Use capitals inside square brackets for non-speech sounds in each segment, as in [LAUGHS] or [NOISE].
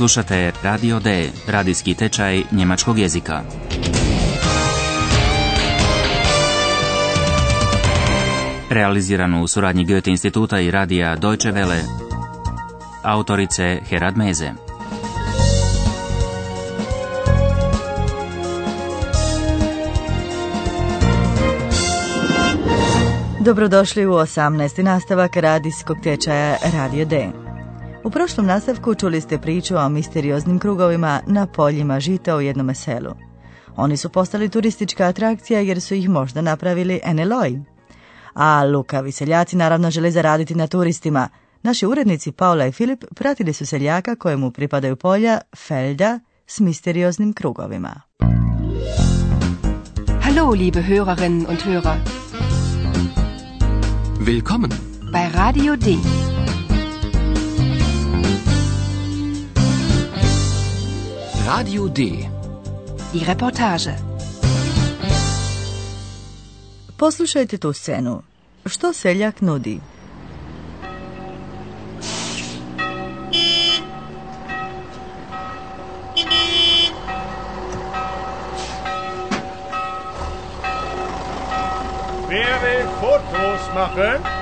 Slušate Radio D, radijski tečaj njemačkog jezika. Realiziranu u suradnji Goethe instituta i radija Deutsche Welle. Autorice Herad Meze. Dobrodošli u 18. nastavak radijskog tečaja Radio D. U prošlom nastavku čuli ste priču o misterioznim krugovima na poljima žita u jednom selu. Oni su postali turistička atrakcija jer su ih možda napravili NLOI. A lukavi seljaci naravno žele zaraditi na turistima. Naši urednici Paula i Filip pratili su seljaka kojemu pripadaju polja Felda s misterioznim krugovima. Hallo, liebe Hörerinnen und Hörer. Willkommen. Bei Radio D. Radio D. Die Reportage. Poslušajte tu scenu. Što seljak nudi? Wer will Fotos machen?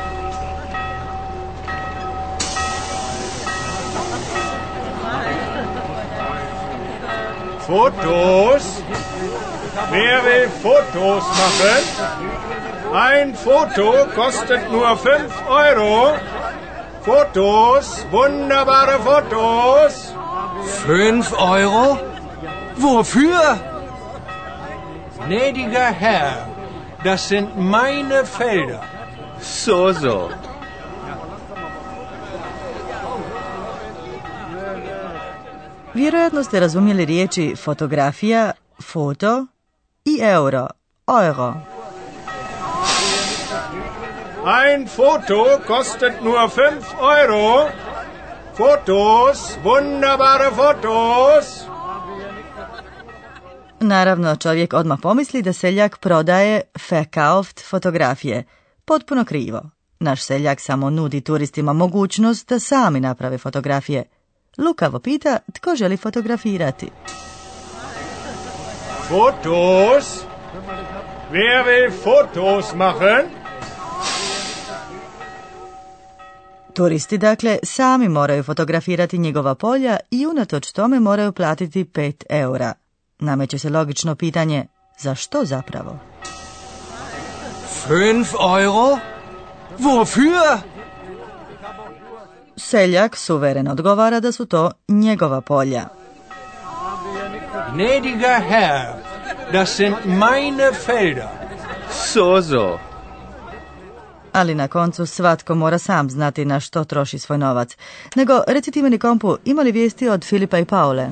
Fotos? Wer will Fotos machen? Ein Foto kostet nur 5 Euro. Fotos, wunderbare Fotos. Fünf Euro? Wofür? Gnädiger Herr, das sind meine Felder. So, so. Vjerojatno ste razumjeli riječi fotografija, foto i euro, euro. Ein Foto kostet nur 5 Euro. Fotos, wunderbare Fotos. Naravno, čovjek odmah pomisli da seljak prodaje verkauft fotografije. Potpuno krivo. Naš seljak samo nudi turistima mogućnost da sami naprave fotografije. Lukavo pita tko želi fotografirati. Fotos? Wer will Fotos machen? Turisti dakle sami moraju fotografirati njegova polja i unatoč tome moraju platiti 5 eura. Nameće se logično pitanje, za što zapravo? Fünf Euro? Wofür? Seljak suveren odgovara da su to njegova polja. Gnädiger Herr, das sind meine Felder. So, so. Ali na koncu svatko mora sam znati na što troši svoj novac. Nego, recite meni kompu, ima li vijesti od Filipa i Paule?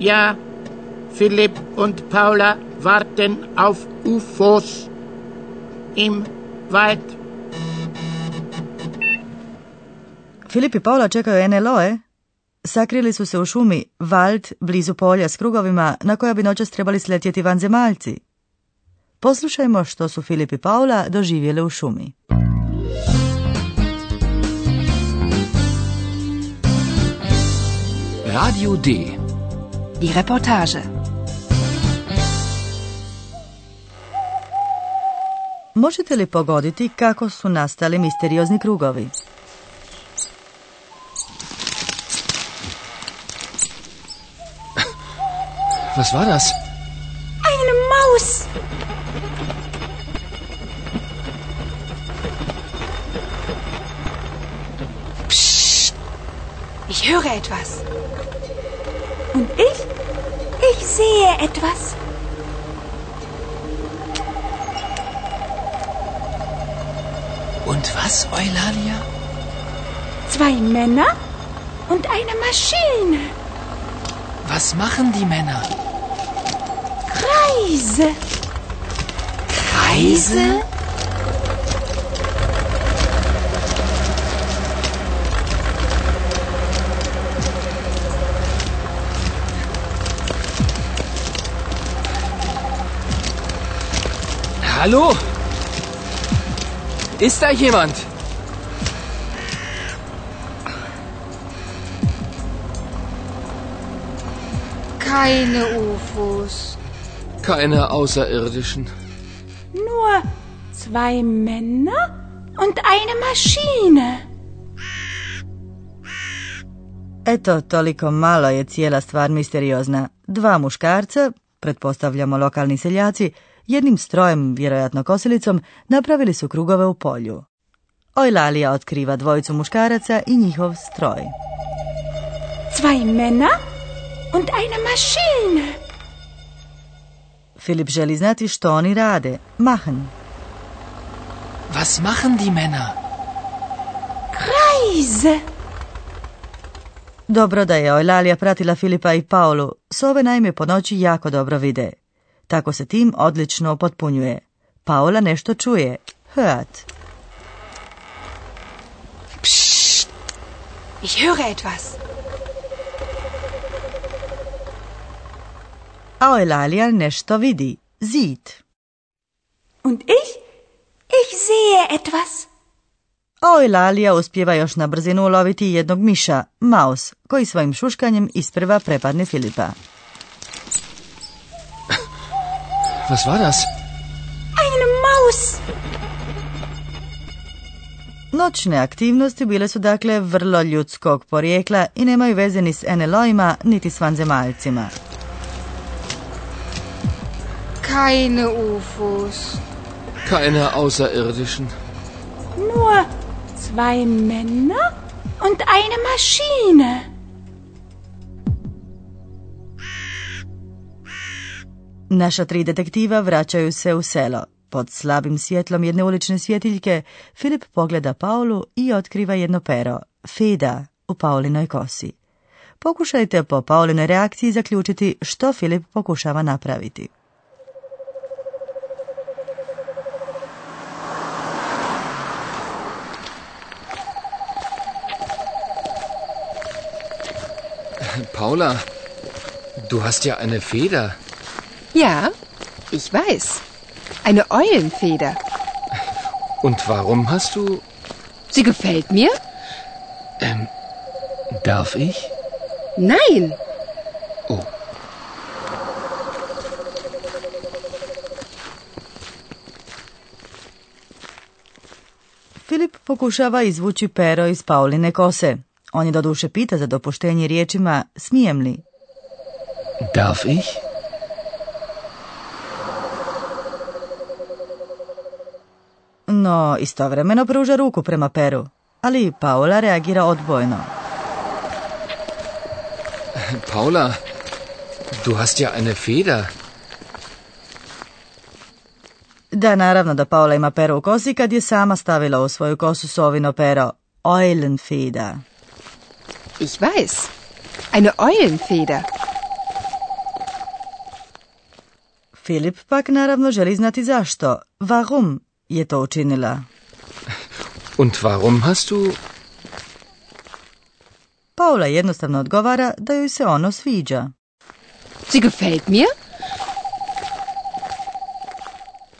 Ja, Philipp und Paula warten auf UFOs im Wald. Filip i Paula čekaju NLO-e. Sakrili su se u šumi Wald blizu polja s krugovima na koja bi noćas trebali sletjeti vanzemaljci. Poslušajmo što su Filip i Paula doživjeli u šumi. Radio D. Die Reportage. Možete li pogoditi kako su nastali misteriozni krugovi? Was war das? Eine Maus! Psst! Ich höre etwas. Und ich? Ich sehe etwas. Und was, Eulalia? Zwei Männer und eine Maschine. Was machen die Männer? Kreise. Kreise? Hallo? Ist da jemand? Keine UFOs. Keine außerirdischen. Nur zwei Männer und eine Maschine. Eto, toliko malo je cijela stvar misteriozna. Dva muškarca, pretpostavljamo lokalni seljaci, jednim strojem, vjerojatno kosilicom, napravili su krugove u polju. Ojlalija otkriva dvojicu muškaraca i njihov stroj. Zwei Männer und eine Maschine. Filip želi znati što oni rade. Machen. Was machen die Männer? Reise. Dobro da je Ojlalija pratila Filipa i Paulu, s ove naime po noći jako dobro vide. Tako se tim odlično potpunjuje. Paula nešto čuje. Hört. Ich höre etwas. A Ojlalija nešto vidi. Sieht. Und ich? Ich sehe etwas. A Ojlalija uspjeva još na brzinu uloviti jednog miša, Maus, koji svojim šuškanjem isprva prepadne Filipa. Was war das? Eine Maus. Noćne aktivnosti bile su dakle vrlo ljudskog porijekla i nemaju veze ni s NLO-ima niti s vanzemaljcima. Keine UFOs. Keine Außerirdischen. Nur zwei Männer und eine Maschine. Naša tri detektiva vraćaju se u selo. Pod slabim svjetlom jedne ulične svjetiljke Filip pogleda Paulu i otkriva jedno pero, Fida, u Paulinoj kosi. Pokušajte po Paulinoj reakciji zaključiti što Filip pokušava napraviti. Paula, du hast ja eine Feder. Ja, ich weiß. Eine Eulenfeder. Und warum hast du... Sie gefällt mir? Ähm, darf ich? Nein. Oh. Filip pokušava izvući pero iz Pauline kose. On je doduše pita za dopuštenje riječima smijem li. Darf ich? No, istovremeno pruža ruku prema peru, ali Paula reagira odbojno. [LAUGHS] Paula, du hast ja eine Feder. Da, naravno da Paula ima pero u kosi kad je sama stavila u svoju kosu sovino pero. Eulenfeder. Ich weiß. Eine Eulenfeder. Filip pak naravno želi znati zašto. Warum je to učinila? Und warum hast du... Paula jednostavno odgovara da joj se ono sviđa. Sie gefällt mir?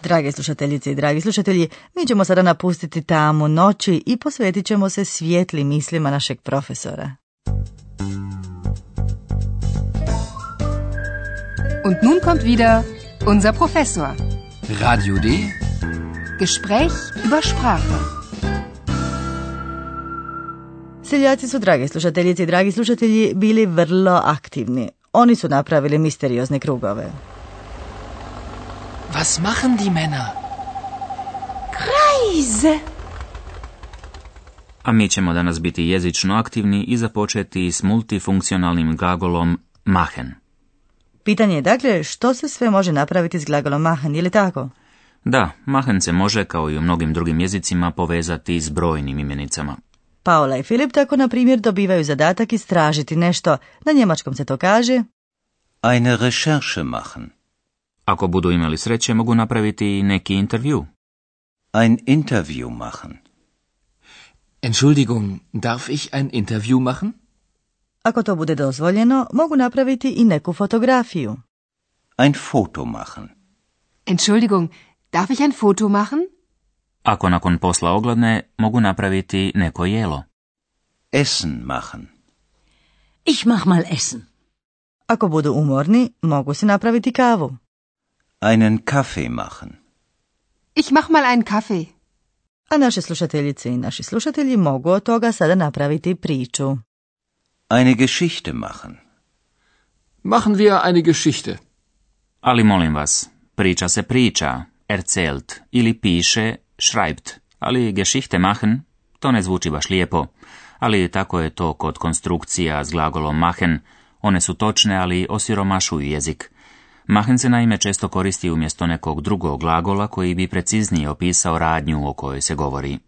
Drage slušateljice i dragi slušatelji, mi ćemo sada napustiti tamu noći i posvetit ćemo se svijetlim mislima našeg profesora. Und nun kommt wieder unser Professor. Radio D? Gespräch über Sprache. Seljaci su, drage slušateljice i dragi slušatelji, bili vrlo aktivni. Oni su napravili misteriozne krugove. Was machen die Männer? Reise. A mi ćemo danas biti jezično aktivni i započeti s multifunkcionalnim glagolom machen. Pitanje je dakle što se sve može napraviti s glagolom machen, je li tako? Da, machen se može, kao i u mnogim drugim jezicima, povezati s brojnim imenicama. Paula i Filip tako, na primjer, dobivaju zadatak istražiti nešto. Na njemačkom se to kaže Eine Recherche machen. Ako budu imali sreće, mogu napraviti i neki intervju. Ein Interview machen. Entschuldigung, darf ich ein Interview machen? Ako to bude dozvoljeno, mogu napraviti i neku fotografiju. Ein Foto machen. Entschuldigung, darf ich ein Foto machen? Ako nakon posla ogladne, mogu napraviti neko jelo. Essen machen. Ich mach mal Essen. Ako budu umorni, mogu si napraviti kavu. Einen Kaffee machen. Ich mach mal einen Kaffee. A naše slušateljice i naši slušatelji mogu od toga sada napraviti priču. Eine Geschichte machen. Machen wir eine Geschichte. Ali molim vas, priča se priča, erzählt, ili piše, schreibt, ali Geschichte machen, to ne zvuči baš lijepo, ali tako je to kod konstrukcija s glagolom machen, one su točne, ali osiromašuju jezik. Machen se naime često koristi umjesto nekog drugog glagola koji bi preciznije opisao radnju o kojoj se govori.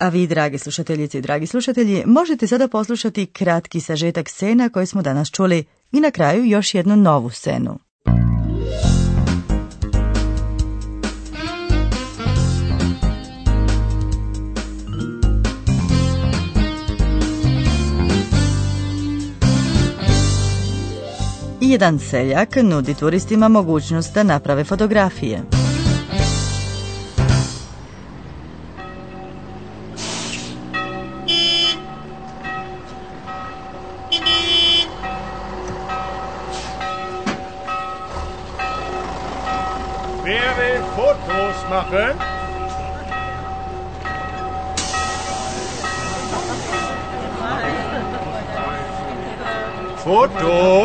A vi, dragi slušateljice i dragi slušatelji, možete sada poslušati kratki sažetak scena koje smo danas čuli i na kraju još jednu novu scenu. Jedan seljak nudi turistima mogućnost da naprave fotografije. Fotos machen? Fotos?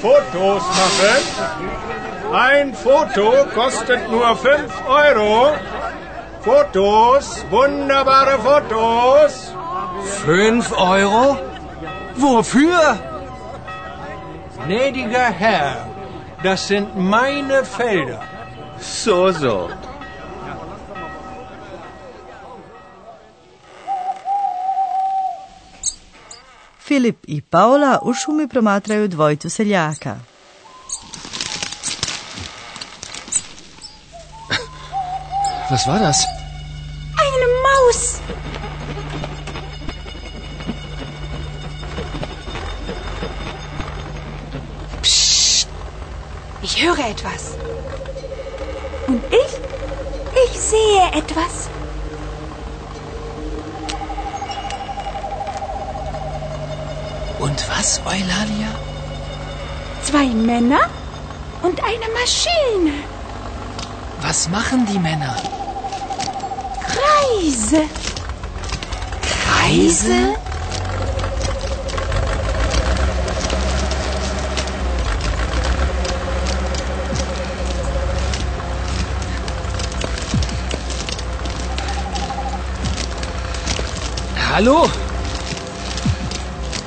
Fotos machen? Ein Foto kostet nur 5 Euro. Fotos, wunderbare Fotos. Fünf Euro? Wofür? Gnädiger Herr, das sind meine Felder. So, so. Filip i Paola u šumi promatraju dvojicu seljaka. Was war das? Eine Maus. Psst. Ich höre etwas. Und ich? Ich sehe etwas. Und was, Eulalia? Zwei Männer und eine Maschine. Was machen die Männer? Kreise. Kreise? Hallo?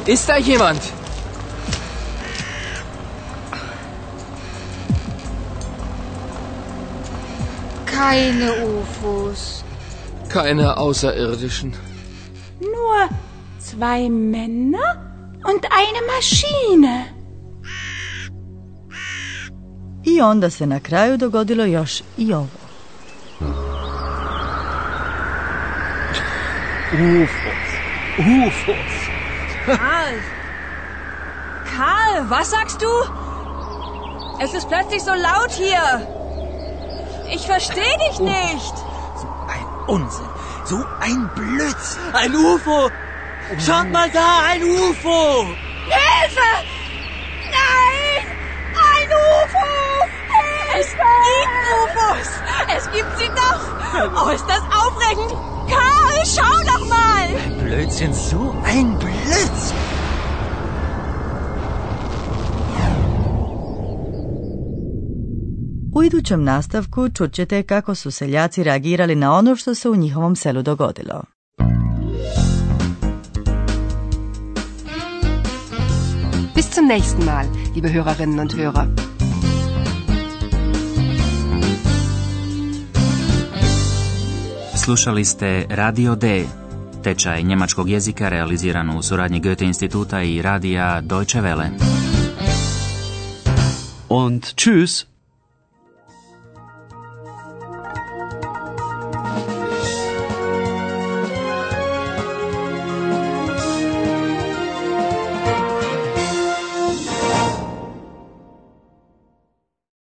Ist da jemand? Keine UFOs. Keine Außerirdischen. Nur zwei Männer und eine Maschine. I onda se na kraju dogodilo još i ovo. UFOs. UFOs. Karl! Karl, was sagst du? Es ist plötzlich so laut hier. Ich verstehe dich nicht. So ein Unsinn. So ein Blödsinn. Ein UFO. Schaut mal da, ein UFO. Hilfe! Nein! Ein UFO! Es gibt UFOs. Es gibt sie doch. Oh, ist das aufregend. Karl, schau doch mal. Blödsinn, so ein Blödsinn. U idućem nastavku čućete kako su seljaci reagirali na ono što se u njihovom selu dogodilo. Bis zum nächsten Mal, liebe Hörerinnen und Hörer. Slušali ste Radio D, tečaj njemačkog jezika realiziran u suradnji Goethe instituta i radija Deutsche Welle. Und tschüss.